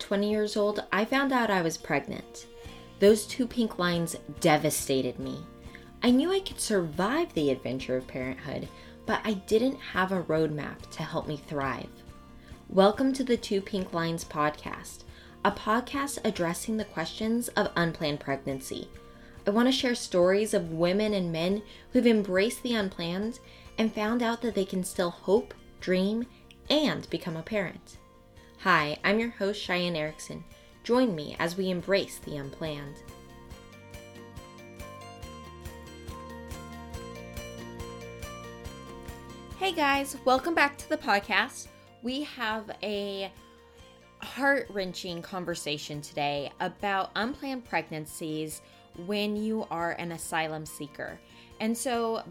20 years old, I found out I was pregnant. Those two pink lines devastated me. I knew I could survive the adventure of parenthood, but I didn't have a roadmap to help me thrive. Welcome to the Two Pink Lines podcast, a podcast addressing the questions of unplanned pregnancy. I want to share stories of women and men who've embraced the unplanned and found out that they can still hope, dream, and become a parent. Hi, I'm your host, Cheyenne Erickson. Join me as we embrace the unplanned. Hey guys, welcome back to the podcast. We have a heart wrenching conversation today about unplanned pregnancies when you are an asylum seeker. And so,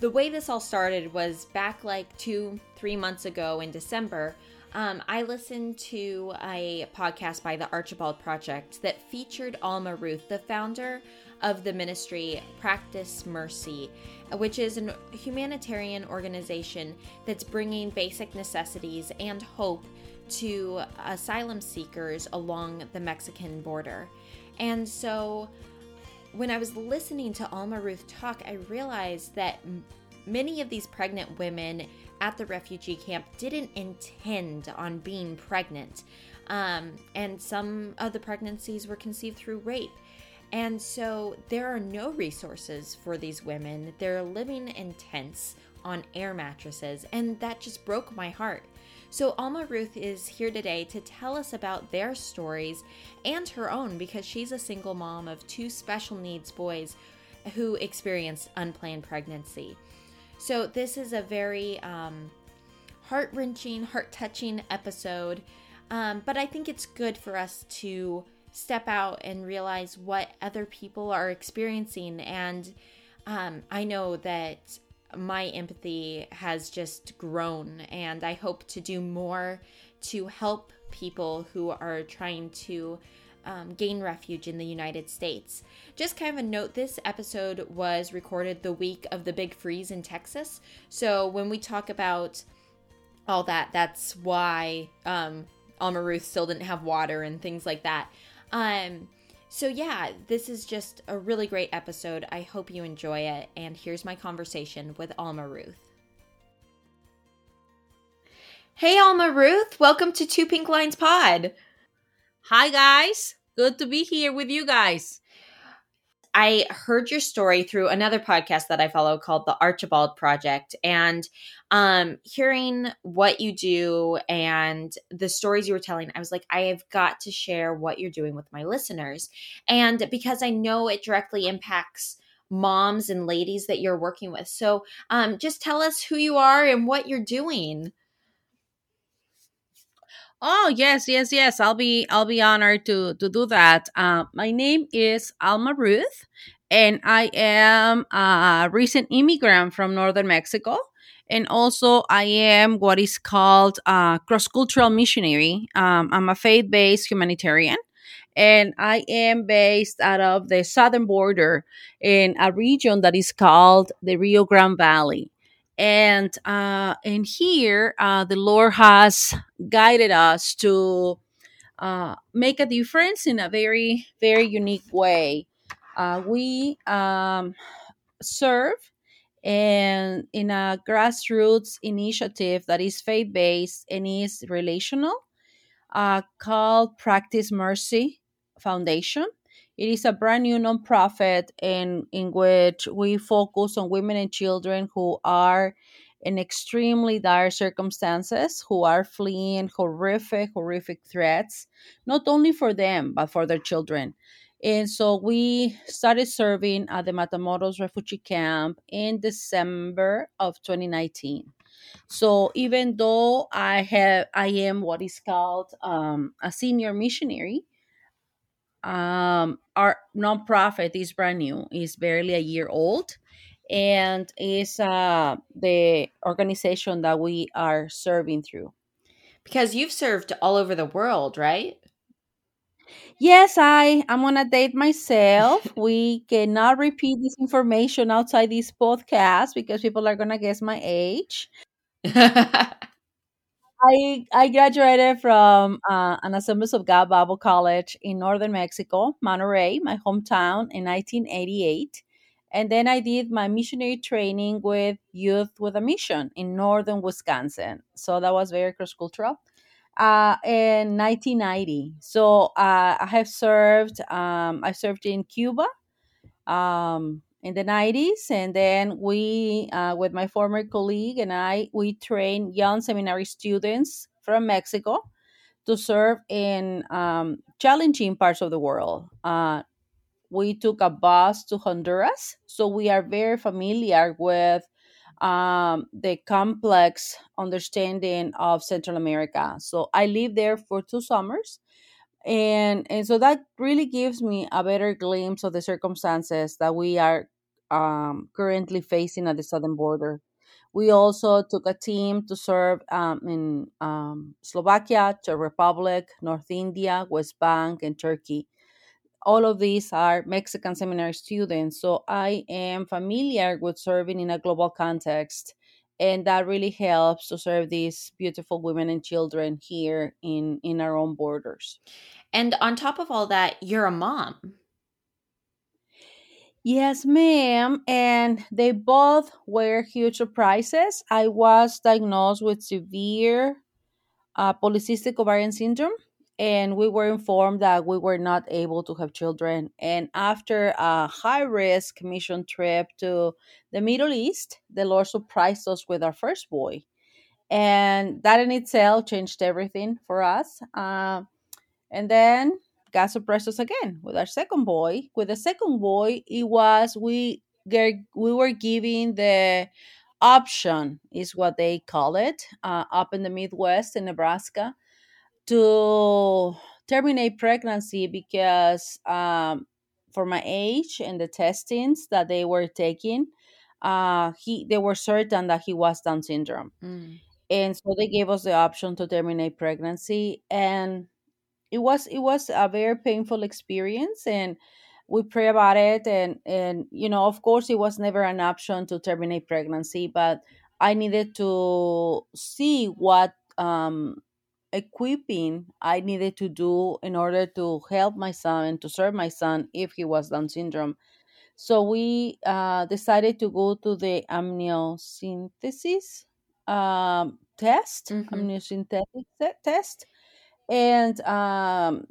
the way this all started was back like two, three months ago in December. Um, I listened to a podcast by the Archibald Project that featured Alma Ruth, the founder of the ministry Practice Mercy, which is a humanitarian organization that's bringing basic necessities and hope to asylum seekers along the Mexican border. And so when I was listening to Alma Ruth talk, I realized that many of these pregnant women at the refugee camp didn't intend on being pregnant. Um, and some of the pregnancies were conceived through rape. And so there are no resources for these women. They're living in tents on air mattresses, and that just broke my heart. So, Alma Ruth is here today to tell us about their stories and her own because she's a single mom of two special needs boys who experienced unplanned pregnancy. So, this is a very um, heart wrenching, heart touching episode, um, but I think it's good for us to step out and realize what other people are experiencing. And um, I know that my empathy has just grown, and I hope to do more to help people who are trying to um, gain refuge in the United States. Just kind of a note this episode was recorded the week of the big freeze in Texas. So when we talk about all that, that's why um, Alma Ruth still didn't have water and things like that. Um, so, yeah, this is just a really great episode. I hope you enjoy it. And here's my conversation with Alma Ruth. Hey, Alma Ruth. Welcome to Two Pink Lines Pod. Hi, guys. Good to be here with you guys. I heard your story through another podcast that I follow called the Archibald Project. And um, hearing what you do and the stories you were telling, I was like, I have got to share what you're doing with my listeners. And because I know it directly impacts moms and ladies that you're working with. So um, just tell us who you are and what you're doing. Oh yes, yes, yes. I'll be I'll be honored to to do that. Uh, my name is Alma Ruth, and I am a recent immigrant from northern Mexico and also I am what is called a cross cultural missionary. Um, I'm a faith based humanitarian, and I am based out of the southern border in a region that is called the Rio Grande Valley. And uh, and here, uh, the Lord has guided us to uh, make a difference in a very very unique way. Uh, we um, serve and in a grassroots initiative that is faith based and is relational uh, called Practice Mercy Foundation. It is a brand new nonprofit in, in which we focus on women and children who are in extremely dire circumstances, who are fleeing horrific, horrific threats, not only for them, but for their children. And so we started serving at the Matamoros refugee camp in December of 2019. So even though I have I am what is called um, a senior missionary, um, our nonprofit is brand new, is barely a year old, and is uh, the organization that we are serving through. Because you've served all over the world, right? Yes, I am gonna date myself. we cannot repeat this information outside this podcast because people are gonna guess my age. I I graduated from uh, an Assemblies of God Bible College in northern Mexico, Monterrey, my hometown, in 1988. And then I did my missionary training with Youth with a Mission in northern Wisconsin. So that was very cross cultural. Uh, in 1990. So uh, I have served. Um, I served in Cuba um, in the 90s, and then we, uh, with my former colleague and I, we trained young seminary students from Mexico to serve in um, challenging parts of the world. Uh, we took a bus to Honduras, so we are very familiar with um, the complex understanding of Central America. So I lived there for two summers, and and so that really gives me a better glimpse of the circumstances that we are um, currently facing at the southern border. We also took a team to serve um, in um, Slovakia, Czech Republic, North India, West Bank, and Turkey all of these are Mexican seminary students. So I am familiar with serving in a global context. And that really helps to serve these beautiful women and children here in, in our own borders. And on top of all that, you're a mom. Yes, ma'am. And they both were huge surprises. I was diagnosed with severe uh, polycystic ovarian syndrome and we were informed that we were not able to have children. And after a high risk mission trip to the Middle East, the Lord surprised us with our first boy. And that in itself changed everything for us. Uh, and then God surprised us again with our second boy. With the second boy, it was we we were giving the option, is what they call it, uh, up in the Midwest in Nebraska to terminate pregnancy because um, for my age and the testings that they were taking, uh, he they were certain that he was Down syndrome, mm. and so they gave us the option to terminate pregnancy, and it was it was a very painful experience, and we pray about it, and and you know of course it was never an option to terminate pregnancy, but I needed to see what um, equipping I needed to do in order to help my son and to serve my son if he was Down syndrome. So we uh, decided to go to the amniocentesis um, test, mm-hmm. amniocentesis test, and um,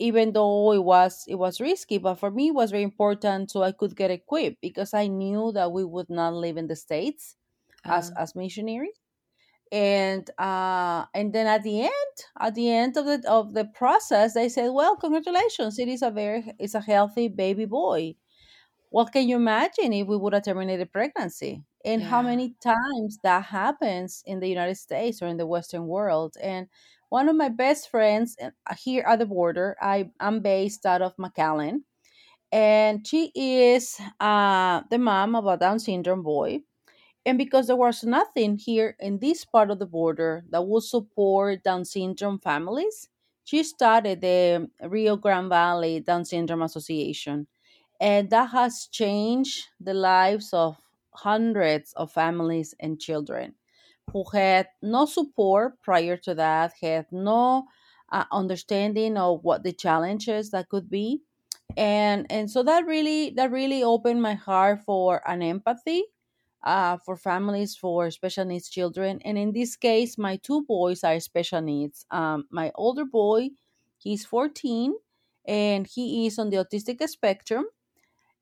even though it was it was risky, but for me it was very important so I could get equipped because I knew that we would not live in the states uh-huh. as as missionaries and uh and then at the end at the end of the of the process they said well congratulations it is a very it's a healthy baby boy. What can you imagine if we would have terminated pregnancy? And yeah. how many times that happens in the united states or in the western world? And one of my best friends uh, here at the border i i'm based out of mcallen and she is uh, the mom of a down syndrome boy and because there was nothing here in this part of the border that would support Down syndrome families, she started the Rio Grande Valley Down Syndrome Association. And that has changed the lives of hundreds of families and children who had no support prior to that, had no uh, understanding of what the challenges that could be. And and so that really that really opened my heart for an empathy uh, for families for special needs children. And in this case, my two boys are special needs. Um, my older boy, he's 14 and he is on the autistic spectrum.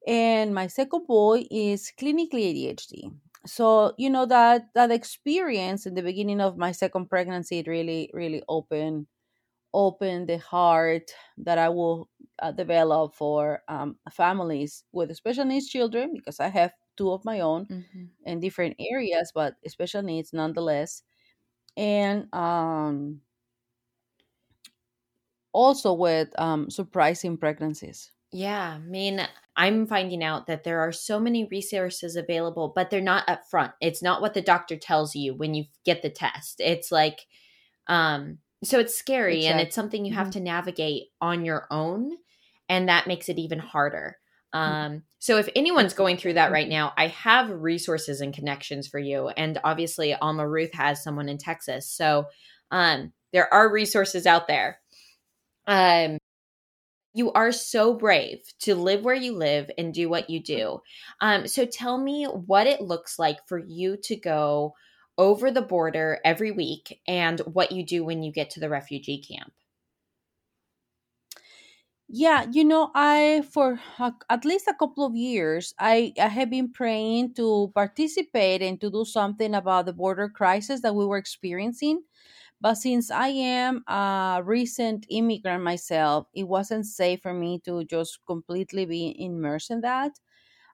And my second boy is clinically ADHD. So, you know, that that experience in the beginning of my second pregnancy it really, really opened open the heart that I will uh, develop for um, families with special needs children because I have two of my own mm-hmm. in different areas, but special needs nonetheless. And um, also with um, surprising pregnancies. Yeah, I mean, I'm finding out that there are so many resources available, but they're not up front. It's not what the doctor tells you when you get the test. It's like, um, so it's scary exactly. and it's something you have mm-hmm. to navigate on your own. And that makes it even harder. Mm. Um, so if anyone's going through that right now, I have resources and connections for you. And obviously, Alma Ruth has someone in Texas. So Um, there are resources out there. Um, you are so brave to live where you live and do what you do. Um, so tell me what it looks like for you to go over the border every week and what you do when you get to the refugee camp. Yeah, you know, I for a, at least a couple of years, I, I have been praying to participate and to do something about the border crisis that we were experiencing. But since I am a recent immigrant myself, it wasn't safe for me to just completely be immersed in that.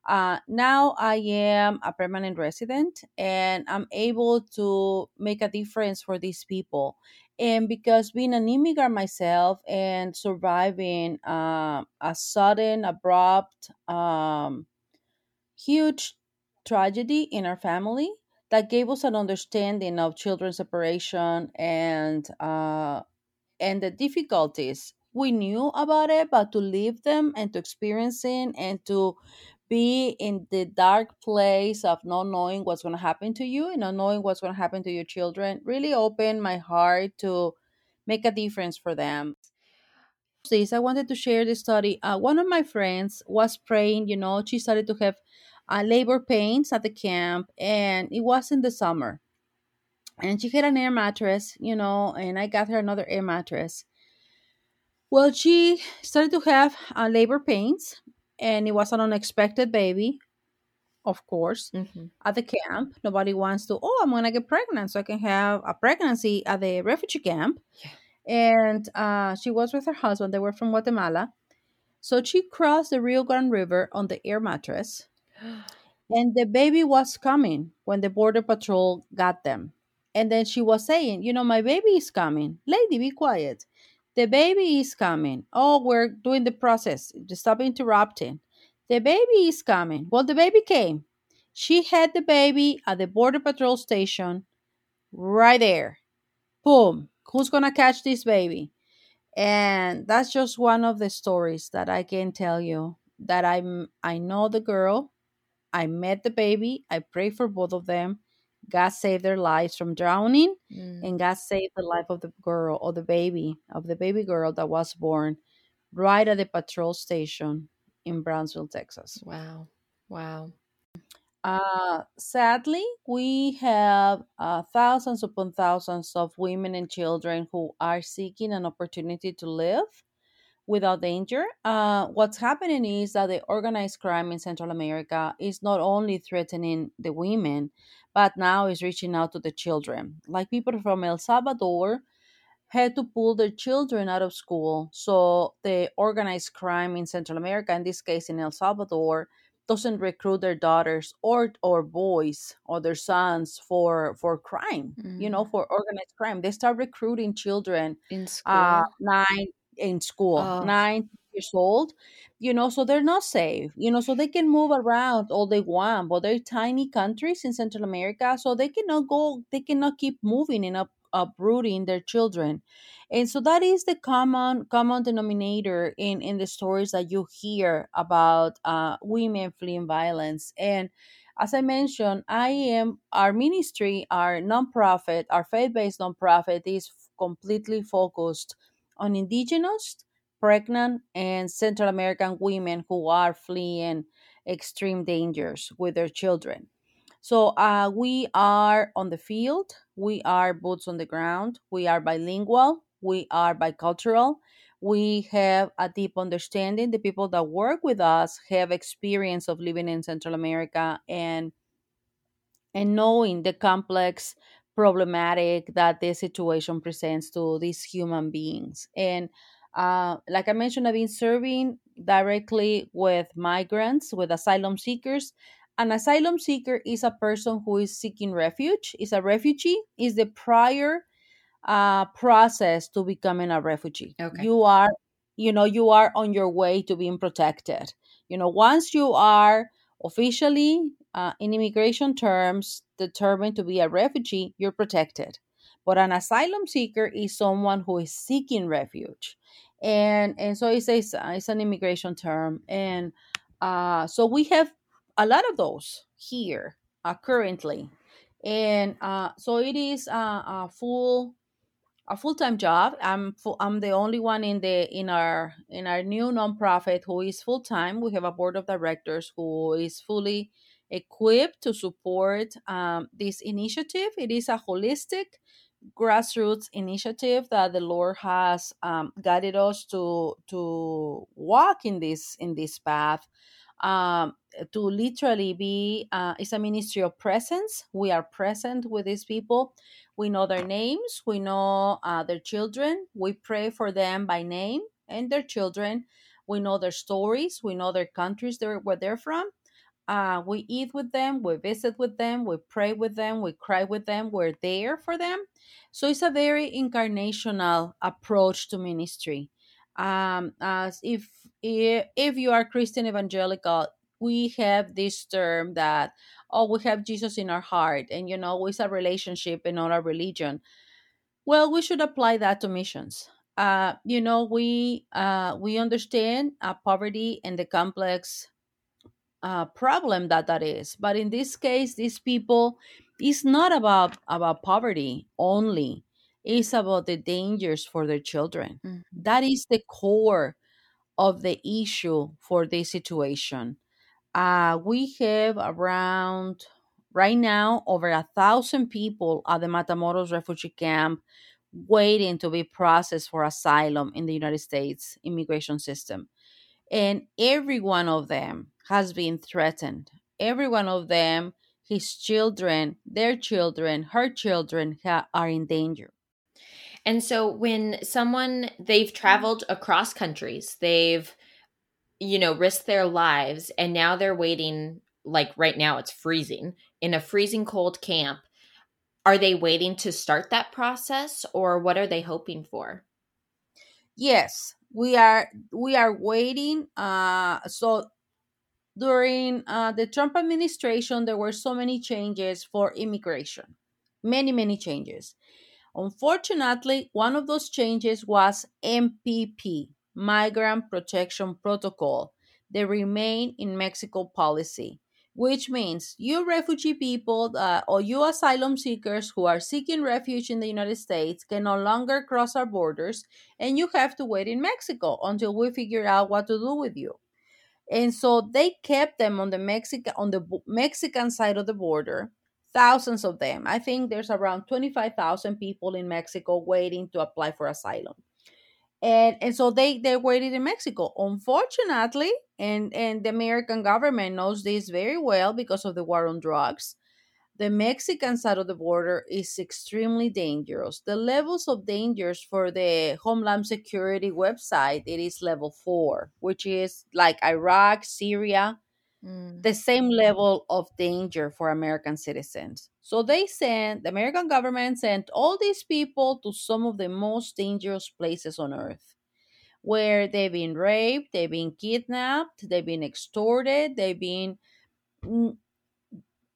Uh, now I am a permanent resident and I'm able to make a difference for these people. And because being an immigrant myself and surviving uh, a sudden, abrupt, um, huge tragedy in our family, that gave us an understanding of children's separation and uh, and the difficulties we knew about it but to live them and to experience it and to be in the dark place of not knowing what's going to happen to you and not knowing what's going to happen to your children really opened my heart to make a difference for them. This i wanted to share this study. Uh, one of my friends was praying you know she started to have uh, labor pains at the camp and it was in the summer. And she had an air mattress you know and i got her another air mattress. Well she started to have uh, labor pains and it was an unexpected baby of course Mm-hmm. at the camp. Nobody wants to oh i'm gonna get pregnant so i can have a pregnancy at the refugee camp. Yeah. and uh, she was with her husband. They were from guatemala. So she crossed the rio grande river on the air mattress. And the baby was coming when the border patrol got them. And then she was saying you know my baby is coming. Lady be quiet the baby is coming. Oh we're doing the process. Just stop interrupting. The baby is coming. Well the baby came. She had the baby at the border patrol station right there. Boom. Who's gonna catch this baby? And that's just one of the stories that i can tell you that i'm i know the girl. I met the baby. I prayed for both of them. God saved their lives from drowning, Mm. and God saved the life of the girl or the baby of the baby girl that was born right at the patrol station in Brownsville, Texas. Wow. Wow. Uh, sadly, we have uh, thousands upon thousands of women and children who are seeking an opportunity to live without danger. Uh, what's happening is that the organized crime in Central America is not only threatening the women, but now is reaching out to the children. Like people from El Salvador had to pull their children out of school. So the organized crime in Central America, in this case in El Salvador, doesn't recruit their daughters or or boys or their sons for for crime. You know, Mm. for organized crime. They start recruiting children In uh school. nine in school nine years old you know so they're not safe you know so they can move around all they want but they're tiny countries in central america so they cannot go they cannot keep moving and up uprooting their children. And so that is the common common denominator in in the stories that you hear about uh, women fleeing violence. And as i mentioned i am our ministry our nonprofit our faith-based nonprofit is completely focused on indigenous, pregnant, and Central American women who are fleeing extreme dangers with their children. So uh, we are on the field, we are boots on the ground, we are bilingual, we are bicultural. We have a deep understanding. The people that work with us have experience of living in Central America and and knowing the complex problematic that this situation presents to these human beings and uh, like i mentioned i've been serving directly with migrants with asylum seekers an asylum seeker is a person who is seeking refuge is a refugee is the prior uh, process to becoming a refugee. okay. You are, you know, you are on your way to being protected. You know, once you are officially uh, in immigration terms determined to be a refugee, you're protected. But an asylum seeker is someone who is seeking refuge, and and so it's a, it's an immigration term, and uh, so we have a lot of those here uh, currently, and uh, so it is a full a full-time job. I'm full, I'm the only one in the in our in our new nonprofit who is full-time. We have a board of directors who is fully equipped to support um, this initiative. It is a holistic grassroots initiative that the Lord has um, guided us to to walk in this in this path. Um, to literally be uh, it's a ministry of presence. We are present with these people. We know their names. We know uh, their children. We pray for them by name and their children. We know their stories. We know their countries, they're, where they're from uh, we eat with them, we visit with them, we pray with them, we cry with them, we're there for them. So it's a very incarnational approach to ministry. Um, as if if you are Christian evangelical, we have this term that oh we have Jesus in our heart, and you know it's a relationship and not a religion. Well, we should apply that to missions. Uh, you know, we uh, we understand uh, poverty and the complex uh, problem that that is. But in this case, these people, it's not about about poverty only. It's about the dangers for their children. Mhm. That is the core of the issue for this situation. Uh, we have around right now over a thousand people at the Matamoros refugee camp waiting to be processed for asylum in the United States immigration system. And every one of them has been threatened. Every one of them, his children, their children, her children ha- are in danger. And so when someone they've traveled across countries, they've you know risked their lives and now they're waiting like right now it's freezing in a freezing cold camp. Are they waiting to start that process or what are they hoping for? Yes, we are we are waiting uh so during uh, the Trump administration, there were so many changes for immigration, many, many changes. Unfortunately, one of those changes was MPP, Migrant Protection Protocol, the Remain in Mexico policy, which means you refugee people uh, or you asylum seekers who are seeking refuge in the United States can no longer cross our borders and you have to wait in Mexico until we figure out what to do with you and so they kept them on the Mexican on the Mexican side of the border thousands of them. I think there's around 25,000 people in mexico waiting to apply for asylum. And and so they they waited in mexico. Unfortunately and and the american government knows this very well because of the war on drugs the Mexican side of the border is extremely dangerous. The levels of dangers for the Homeland Security website it is level 4, which is like Iraq, Syria, Mm. the same level of danger for American citizens. So they sent the American government sent all these people to some of the most dangerous places on earth where they've been raped, they've been kidnapped, they've been extorted, they've been mm,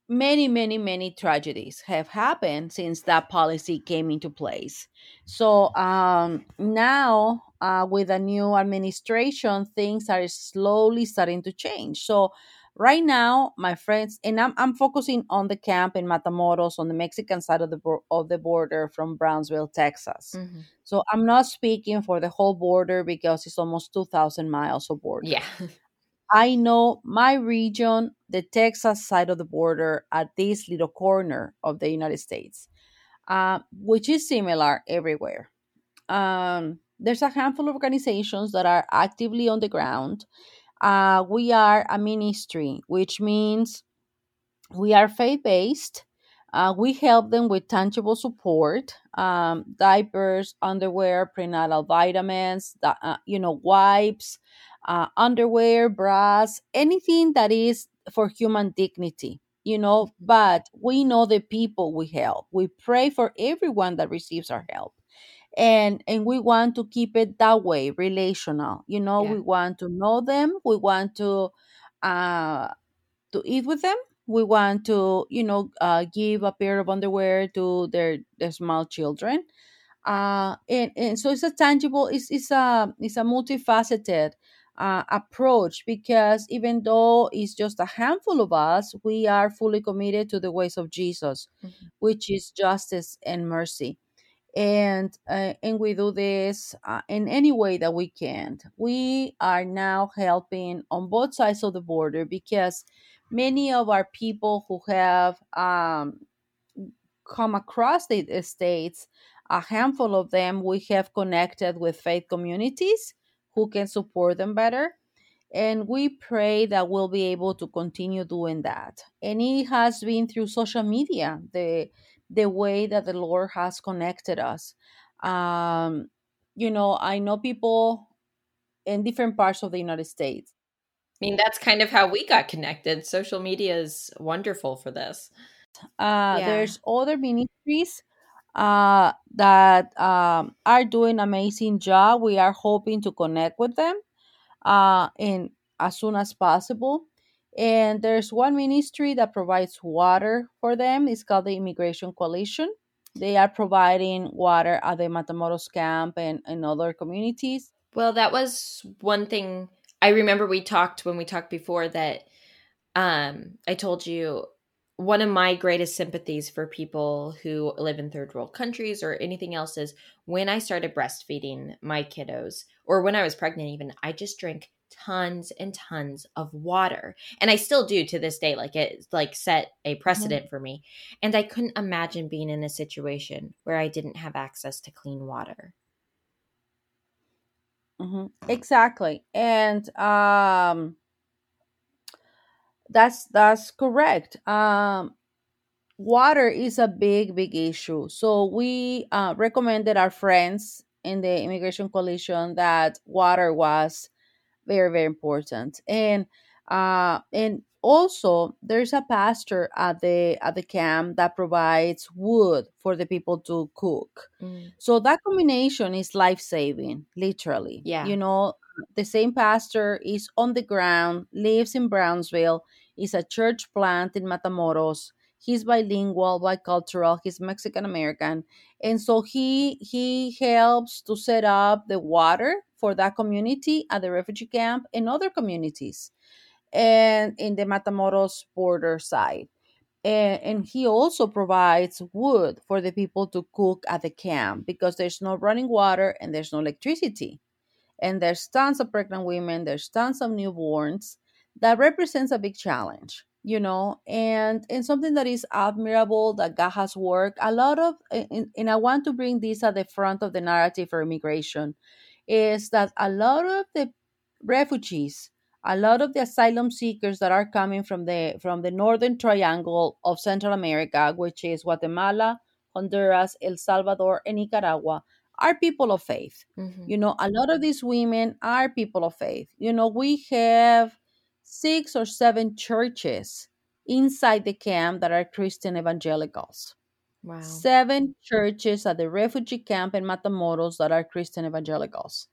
many, many, many tragedies have happened since that policy came into place. So um, now, uh, with a new administration, things are slowly starting to change. So right now, my friends, and I'm, I'm focusing on the camp in Matamoros on the Mexican side of the of the border from Brownsville, Texas. Mhm. So I'm not speaking for the whole border because it's almost 2,000 miles of border. Yeah. I know my region, the Texas side of the border, at this little corner of the United States, uh, which is similar everywhere. Um, there's a handful of organizations that are actively on the ground. Uh, we are a ministry, which means we are faith based. Uh, we help them with tangible support, um, diapers, underwear, prenatal vitamins, uh, you know, wipes, uh, underwear, bras, anything that is for human dignity, you know. But we know the people we help. We pray for everyone that receives our help. And, and we want to keep it that way, relational. You know, Yeah. we want to know them. We want to uh, to eat with them. We want to, you know, uh, give a pair of underwear to their their small children. Uh, and, and so it's a tangible, it's, it's a it's a multifaceted uh, approach because even though it's just a handful of us, we are fully committed to the ways of Jesus, Mhm. which is justice and mercy. and uh, and we do this uh, in any way that we can. We are now helping on both sides of the border because many of our people who have um, come across the states, a handful of them, we have connected with faith communities who can support them better. And we pray that we'll be able to continue doing that. And it has been through social media, the the way that the Lord has connected us. Um, you know, I know people in different parts of the United States. I mean, that's kind of how we got connected. Social media is wonderful for this. Uh, yeah. There's other ministries uh, that um, are doing amazing job. We are hoping to connect with them uh, in as soon as possible. And there's one ministry that provides water for them. It's called the Immigration Coalition. They are providing water at the Matamoros camp and, and other communities. Well, that was one thing I remember we talked when we talked before that um, I told you one of my greatest sympathies for people who live in third world countries or anything else is when I started breastfeeding my kiddos or when I was pregnant, even, I just drank tons and tons of water and i still do to this day like it like set a mm-hmm. precedent mm-hmm. for me and i couldn't imagine being in a situation where i didn't have access to clean water mm-hmm. exactly and um that's that's correct. Um water is a big big issue. So we uh, recommended our friends in the immigration coalition that water was very very important. And uh and also there's a pastor at the at the camp that provides wood for the people to cook. Mm. so that combination is life saving literally yeah. you know the same pastor is on the ground lives in brownsville is a church plant in matamoros he's bilingual bicultural he's mexican american and so he he helps to set up the water for that community at the refugee camp and other communities and in the Matamoros border side. And, and he also provides wood for the people to cook at the camp because there's no running water and there's no electricity. And there's tons of pregnant women, there's tons of newborns. That represents a big challenge you know and and something that is admirable that god has worked a lot of and, and, i want to bring this at the front of the narrative for immigration is that a lot of the refugees a lot of the asylum seekers that are coming from the from the northern triangle of central america which is guatemala honduras el salvador and nicaragua are people of faith mm-hmm. you know a lot of these women are people of faith you know we have six or seven churches inside the camp that are christian evangelicals Wow. Seven churches at the refugee camp in Matamoros that are Christian evangelicals.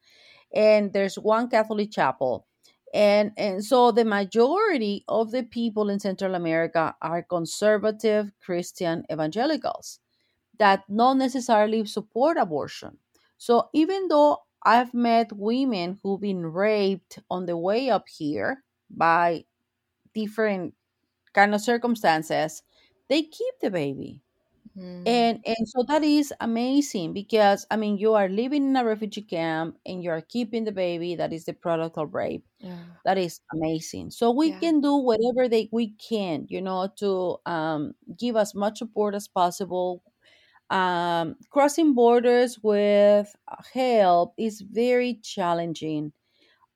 And there's one Catholic chapel. And, and so the majority of the people in Central America are conservative Christian evangelicals that not necessarily support abortion. So even though I've met women who've been raped on the way up here by different kind of circumstances, they keep the baby Mm. And and so that is amazing because I mean you are living in a refugee camp and you are keeping the baby that is the product of rape. Yeah. That is amazing. So we yeah. can do whatever they we can, you know, to um, give as much support as possible. Um, crossing borders with help is very challenging.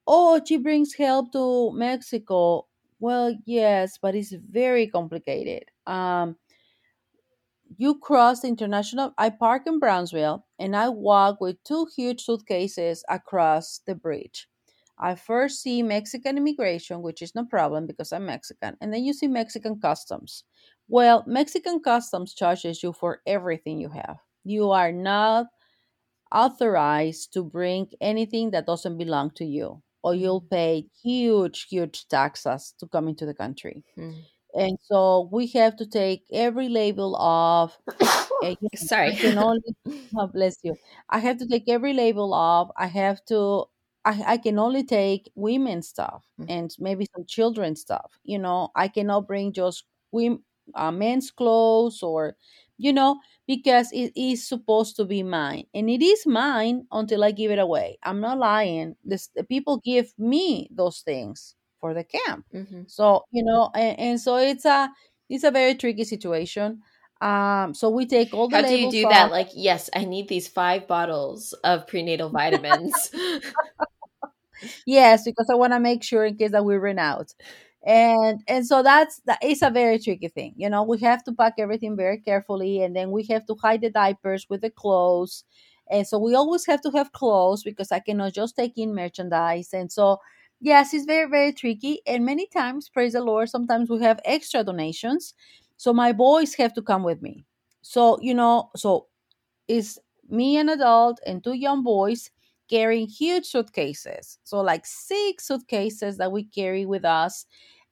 Oh, she brings help to Mexico. Well, yes, but it's very complicated. Um, you cross the international. I park in Brownsville and I walk with two huge suitcases across the bridge. I first see Mexican immigration, which is no problem because I'm Mexican, and then you see Mexican customs. Well, Mexican customs charges you for everything you have. You are not authorized to bring anything that doesn't belong to you, or you'll mm. pay huge, huge taxes to come into the country. Mm and so we have to take every label off. Eh, Sorry, I can only oh, bless you. I have to take every label off. I have to. I, I can only take women's stuff mm-hmm. and maybe some children's stuff. You know, I cannot bring just women, uh, men's clothes or you know, because it is supposed to be mine. And it is mine until I give it away. I'm not lying. This, the people give me those things for the camp. Mm-hmm. So, you know, and, and so it's a it's a very tricky situation. Um, so we take all the How do you do off. that? Like, yes, I need these five bottles of prenatal vitamins. yes because i want to make sure in case that we run out and and so that's that is a very tricky thing you know? We have to pack everything very carefully and then we have to hide the diapers with the clothes. And so we always have to have clothes because i cannot just take in merchandise. And so yes it's very very tricky. And many times praise the lord sometimes we have extra donations. So my boys have to come with me. So you know so it's me an adult and two young boys carrying huge suitcases. So, like six suitcases that we carry with us,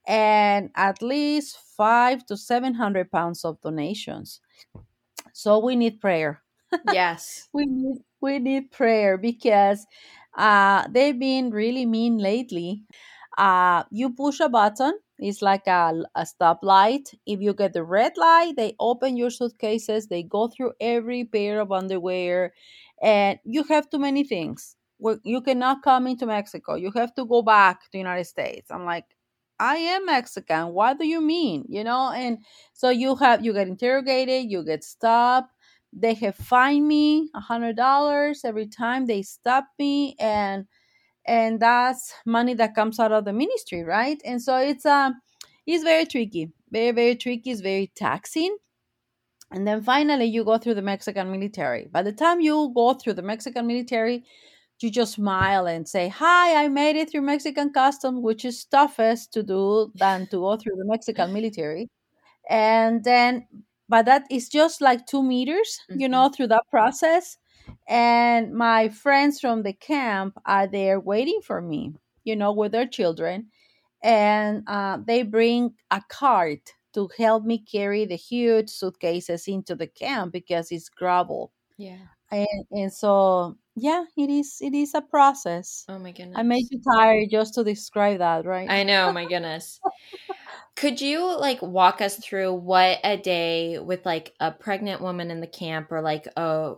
and at least five to 700 pounds of donations. So, we need prayer. yes. We need, we need prayer because uh, they've been really mean lately. Uh, you push a button, it's like a, a stoplight. If you get the red light, they open your suitcases, they go through every pair of underwear, and you have too many things. You cannot come into Mexico. You have to go back to the United States. I'm like, I am Mexican. What do you mean? You know, and so you have you get interrogated, you get stopped. They have fined me a hundred dollars every time they stop me, and and that's money that comes out of the ministry, right? And so it's um it's very tricky, very very tricky. It's very taxing and then finally, you go through the Mexican military. By the time you go through the Mexican military, you just smile and say, Hi, I made it through Mexican customs, which is toughest to do than to go through the Mexican military. And then, but that is just like two meters, you Mhm. know, through that process. And my friends from the camp are there waiting for me, you know, with their children and uh, they bring a cart to help me carry the huge suitcases into the camp because it's gravel Yeah. and, and so yeah it is it is a process Oh my goodness. i made you tired just to describe that right I know, my goodness. Could you like walk us through what a day with like a pregnant woman in the camp or like a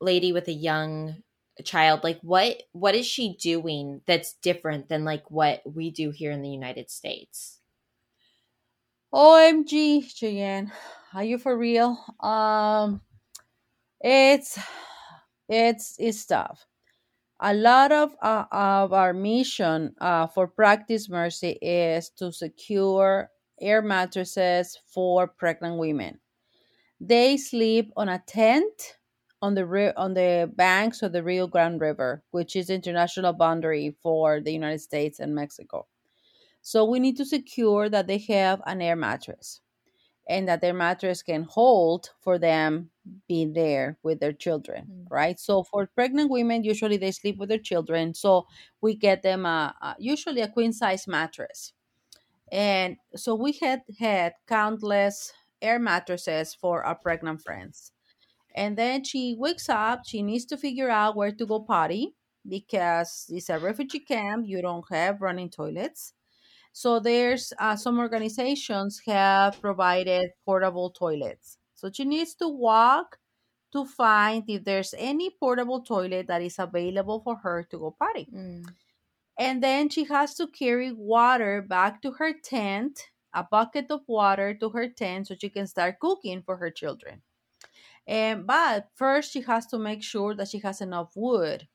lady with a young child like what what is she doing that's different than like what we do here in the United States? omg Cheyenne, are you for real um it's it's it's tough. A lot of uh, of our mission uh, for practice mercy is to secure air mattresses for pregnant women. They sleep on a tent on the on the banks of the rio grande river which is international boundary for the united states and mexico. So we need to secure that they have an air mattress and that their mattress can hold for them being there with their children, Mm. right? So for pregnant women, usually they sleep with their children. So we get them a, a usually a queen size mattress, and so we had had countless air mattresses for our pregnant friends. And then she wakes up, she needs to figure out where to go potty because it's a refugee camp. You don't have running toilets. So there's uh, some organizations have provided portable toilets. So she needs to walk to find if there's any portable toilet that is available for her to go potty. Mm. And then she has to carry water back to her tent, a bucket of water to her tent so she can start cooking for her children. And but first she has to make sure that she has enough wood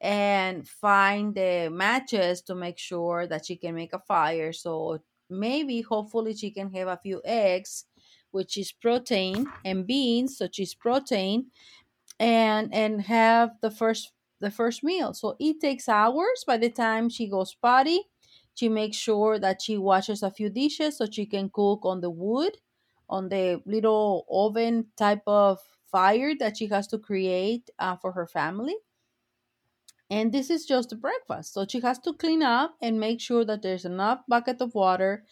and find the matches to make sure that she can make a fire. So maybe, hopefully, she can have a few eggs, which is protein, and beans, such as protein, and and have the first the first meal. So it takes hours. By the time she goes potty, she makes sure that she washes a few dishes so she can cook on the wood, on the little oven type of fire that she has to create uh, for her family and this is just the breakfast so she has to clean up and make sure that there's enough bucket of water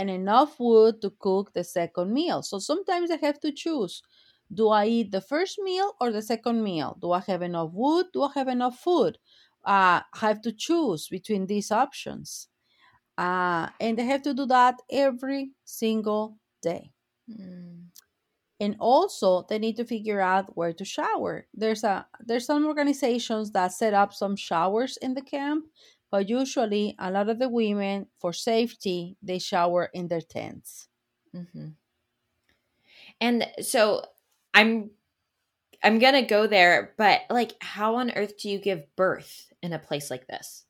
and enough wood to cook the second meal. So sometimes i have to choose. Do i eat the first meal or the second meal? Do i have enough wood? Do i have enough food? Uh, i have to choose between these options. Uh, and i have to do that every single day. Mm. and also they need to figure out where to shower. There's a there's some organizations that set up some showers in the camp but usually a lot of the women for safety they shower in their tents. Hmm And so I'm I'm gonna go there, but like, how on earth do you give birth in a place like this?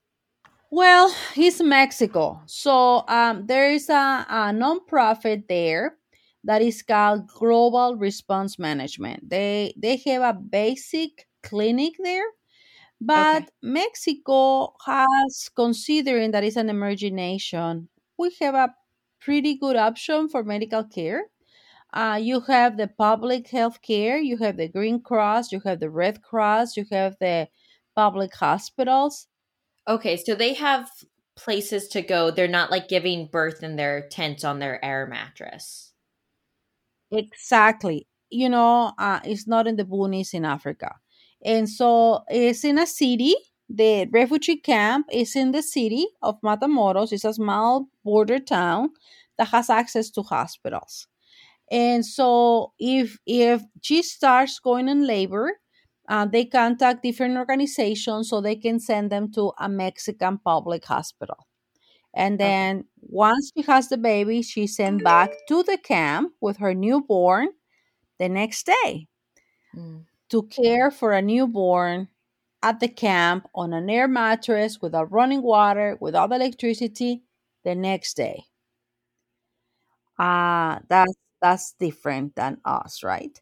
well it's mexico so um, there is a, a non-profit there that is called global response management. They they have a basic clinic there Okay. But Mexico has, considering that it's an emerging nation, we have a pretty good option for medical care. Uh, you have the public health care, you have the Green Cross, you have the Red Cross, you have the public hospitals. Okay, so they have places to go. They're not like giving birth in their tent on their air mattress. Exactly. You know, uh, it's not in the boonies in Africa. And so it's in a city. The refugee camp is in the city of Matamoros. It's a small border town that has access to hospitals. And so if if she starts going in labor, uh, they contact different organizations so they can send them to a Mexican public hospital. And then once she has the baby, she's sent back to the camp with her newborn the next day Mm. To care for a newborn at the camp on an air mattress without running water, without electricity the next day. Ah, that's that's different than us, right?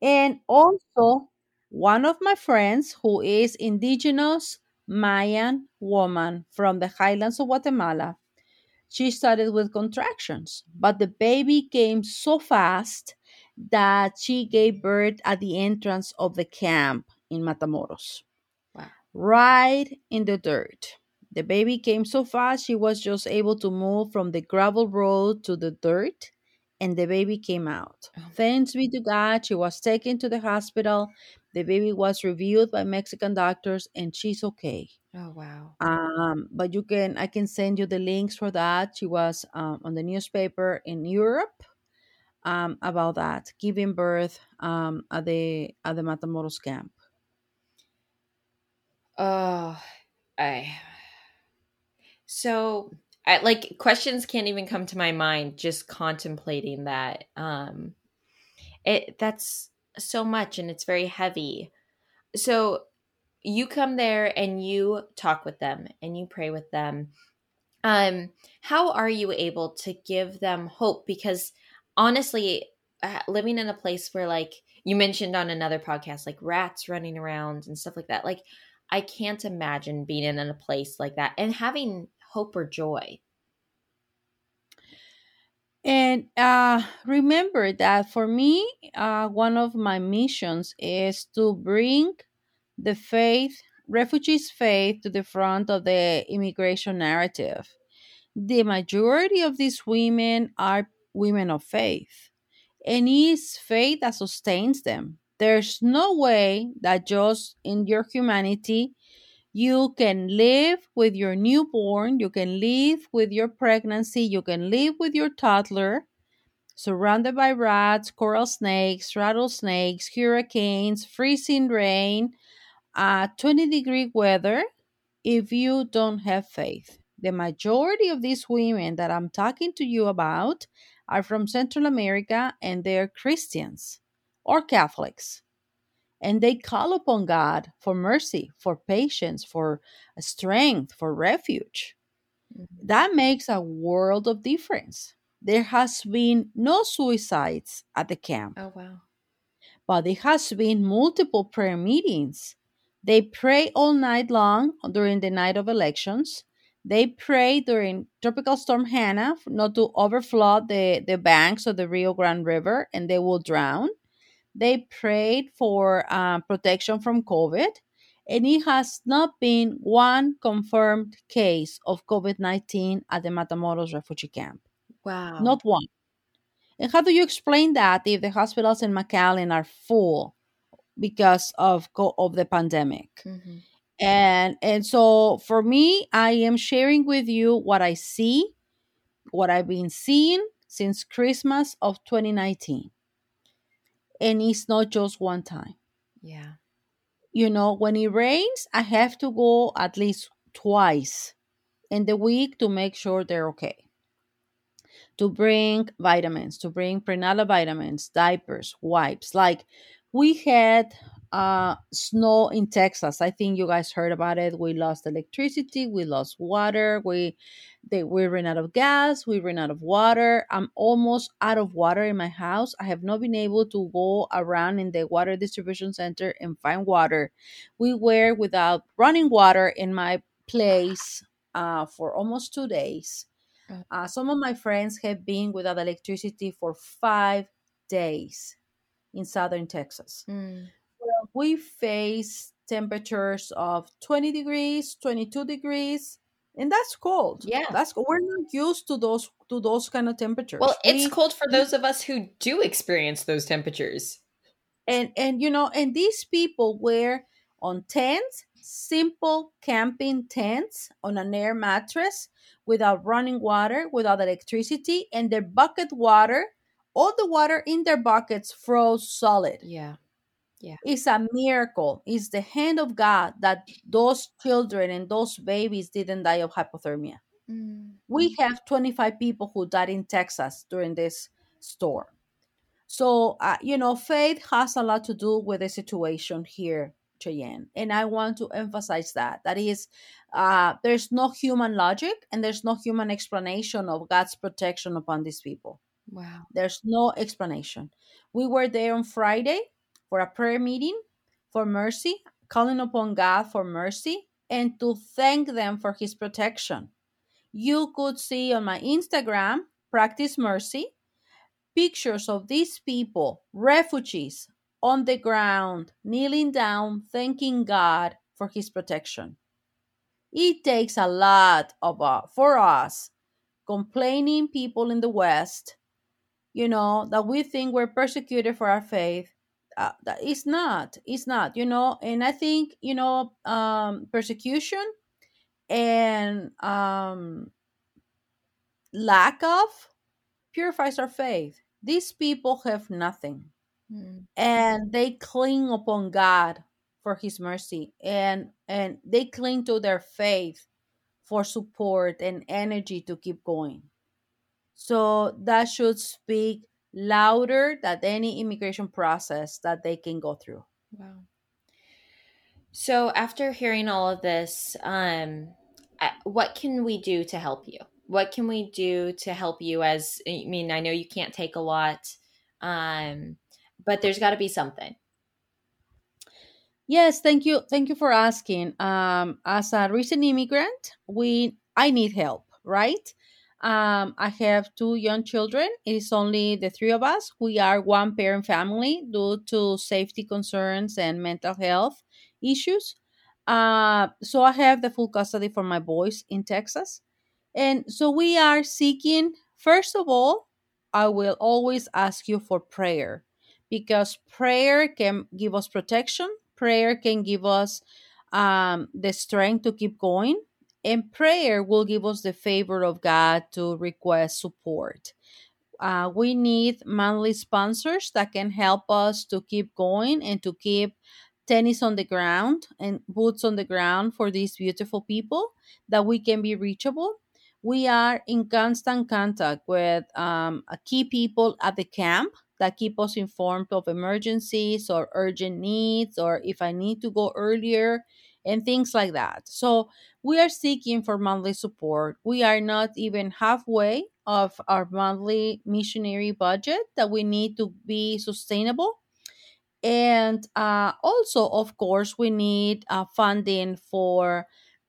And also, one of my friends who is indigenous Mayan woman from the highlands of Guatemala, she started with contractions, but the baby came so fast that she gave birth at the entrance of the camp in Matamoros, Wow. right in the dirt. The baby came so fast, she was just able to move from the gravel road to the dirt, and the baby came out. Oh, Thanks be to God, she was taken to the hospital. The baby was reviewed by Mexican doctors, and she's okay. oh wow. Um, but you can, I can send you the links for that. She was um, on the newspaper in Europe um, about that, giving birth um, at the at the Matamoros camp. Oh, I so I like questions can't even come to my mind just contemplating that. Um it that's so much and it's very heavy. So you come there and you talk with them and you pray with them. Um how are you able to give them hope because honestly uh, living in a place where like you mentioned on another podcast like rats running around and stuff like that like I can't imagine being in a place like that and having hope or joy. And uh, remember that for me, uh, one of my missions is to bring the faith, refugees' faith, to the front of the immigration narrative. The majority of these women are women of faith, and it's faith that sustains them. There's no way that just in your humanity you can live with your newborn, you can live with your pregnancy, you can live with your toddler, surrounded by rats, coral snakes, rattlesnakes, hurricanes, freezing rain, uh, 20 degree weather if you don't have faith. The majority of these women that I'm talking to you about are from Central America and they're Christians or Catholics. And they call upon God for mercy, for patience, for strength, for refuge. Mhm. That makes a world of difference. There has been no suicides at the camp Oh wow. but there has been multiple prayer meetings. They pray all night long during the night of elections. They pray during Tropical Storm Hanna not to overflood the, the banks of the Rio Grande River and they will drown. They prayed for uh, protection from COVID, and it has not been one confirmed case of COVID 19 at the Matamoros refugee camp. Wow. Not one. And how do you explain that if the hospitals in McAllen are full because of of the pandemic? Mhm. And and so for me, I am sharing with you what I see, what I've been seeing since Christmas of 2019. and it's not just one time. Yeah. You know, when it rains, I have to go at least twice in the week to make sure they're okay. To bring vitamins, to bring prenatal vitamins, diapers, wipes. Like we had uh, snow in Texas. I think you guys heard about it. We lost electricity, we lost water, we they we ran out of gas, we ran out of water. I'm almost out of water in my house. I have not been able to go around in the water distribution center and find water. We were without running water in my place uh, for almost two days. Uh, some of my friends have been without electricity for five days in southern Texas. Mm. We face temperatures of 20 degrees, 22 degrees, and that's cold. Yeah. That's we're not used to those to those kind of temperatures. Well, it's We- cold for those of us who do experience those temperatures. and and you know and these people were on tents simple camping tents on an air mattress without running water without electricity and their bucket water all the water in their buckets froze solid Yeah. It's a miracle it's the hand of god that those children and those babies didn't die of hypothermia Mm. we have 25 people who died in Texas during this storm. So, uh, you know, faith has a lot to do with the situation here, Cheyenne. And I want to emphasize that. That is, uh, there's no human logic and there's no human explanation of God's protection upon these people. Wow. There's no explanation. We were there on Friday for a prayer meeting for mercy, calling upon God for mercy and to thank them for his protection. You could see on my Instagram, Practice Mercy, pictures of these people, refugees, on the ground, kneeling down, thanking God for his protection. It takes a lot of uh, for us complaining people in the West, you know, that we think we're persecuted for our faith. Uh, it's not. It's not. You know, and I think you know um, persecution and um, lack of purifies our faith. These people have nothing Mm. and they cling upon God for his mercy and and they cling to their faith for support and energy to keep going. So that should speak louder than any immigration process that they can go through. Wow. So after hearing all of this, um, what can we do to help you? What can we do to help you? As I mean, I know you can't take a lot, um, but there's got to be something. Yes, thank you. Thank you for asking. Um, as a recent immigrant, we I need help, right? Um, I have two young children. It is only the three of us. We are one parent family due to safety concerns and mental health issues. Uh, so I have the full custody for my boys in Texas. And so we are seeking, first of all, I will always ask you for prayer because prayer can give us protection, prayer can give us um, the strength to keep going, and prayer will give us the favor of God to request support. Uh, we need monthly sponsors that can help us to keep going and to keep tennis on the ground and boots on the ground for these beautiful people that we can be reachable. We are in constant contact with um, uh, key people at the camp that keep us informed of emergencies or urgent needs or if I need to go earlier and things like that. So we are seeking for monthly support. We are not even halfway of our monthly missionary budget that we need to be sustainable. And uh, also, of course, we need uh, funding for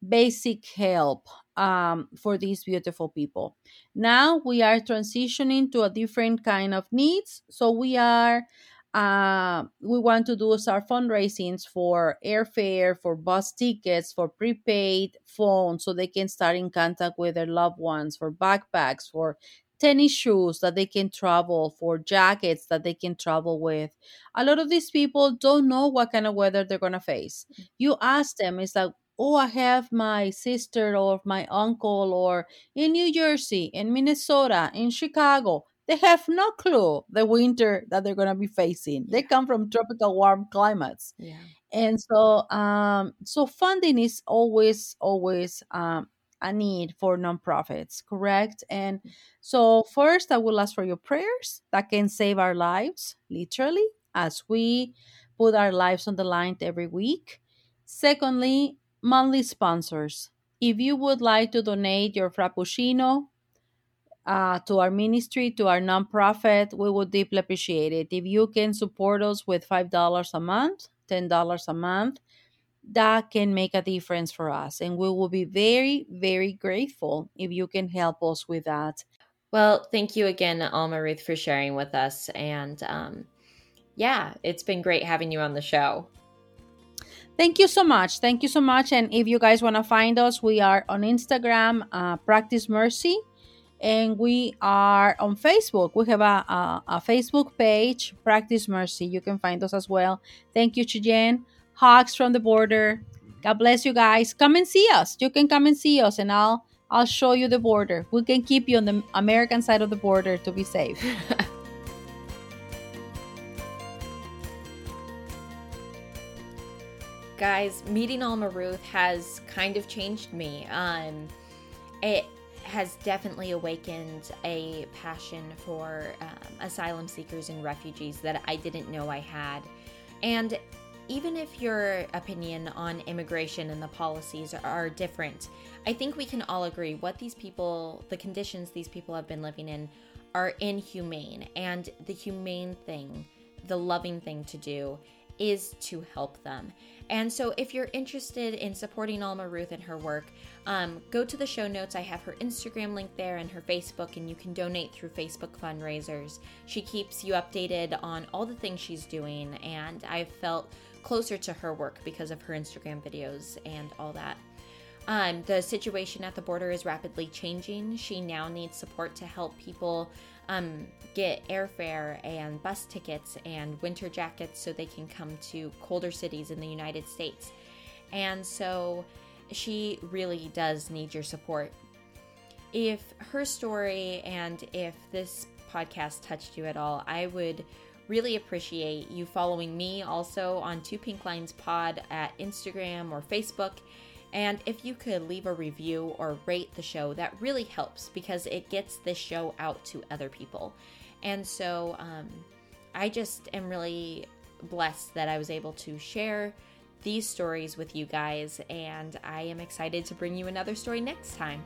basic help um, for these beautiful people. Now we are transitioning to a different kind of needs. So we are uh, we want to do our fundraisings for airfare, for bus tickets, for prepaid phones, so they can start in contact with their loved ones, for backpacks, for tennis shoes that they can travel, for jackets that they can travel with. A lot of these people don't know what kind of weather they're gonna face. You ask them, it's like, oh, I have my sister or my uncle or in New Jersey, in Minnesota, in Chicago. They have no clue the winter that they're going to be facing. They come from tropical warm climates. Yeah. And so, um, so funding is always, always um, a need for nonprofits, correct? And so, first, I will ask for your prayers that can save our lives, literally, as we put our lives on the line every week. Secondly, monthly sponsors. If you would like to donate your Frappuccino uh, to our ministry, to our nonprofit, we would deeply appreciate it. If you can support us with $5 a month, $10 a month, that can make a difference for us. And we will be very, very grateful if you can help us with that. Well, thank you again, Alma Ruth, for sharing with us. And um, yeah, it's been great having you on the show. Thank you so much. Thank you so much. And if you guys want to find us, we are on Instagram, uh, Practice Mercy, and we are on Facebook. We have a, a, a, Facebook page, Practice Mercy. You can find us as well. Thank you, Cheyenne. Hogs from the border. God bless you guys. Come and see us. You can come and see us, and I'll I'll show you the border. We can keep you on the American side of the border to be safe. guys, meeting Alma Ruth has kind of changed me. Um, it has definitely awakened a passion for um, asylum seekers and refugees that I didn't know I had. And even if your opinion on immigration and the policies are different, I think we can all agree what these people, the conditions these people have been living in, are inhumane. And the humane thing, the loving thing to do, is to help them. And so, if you're interested in supporting Alma Ruth and her work, um, go to the show notes. I have her Instagram link there and her Facebook, and you can donate through Facebook fundraisers. She keeps you updated on all the things she's doing, and I've felt closer to her work because of her Instagram videos and all that. Um, the situation at the border is rapidly changing. She now needs support to help people um, get airfare and bus tickets and winter jackets so they can come to colder cities in the United States. And so she really does need your support. If her story and if this podcast touched you at all, I would really appreciate you following me also on Two Pink Lines Pod at Instagram or Facebook and if you could leave a review or rate the show, that really helps because it gets this show out to other people. And so um, I just am really blessed that I was able to share these stories with you guys, and I am excited to bring you another story next time.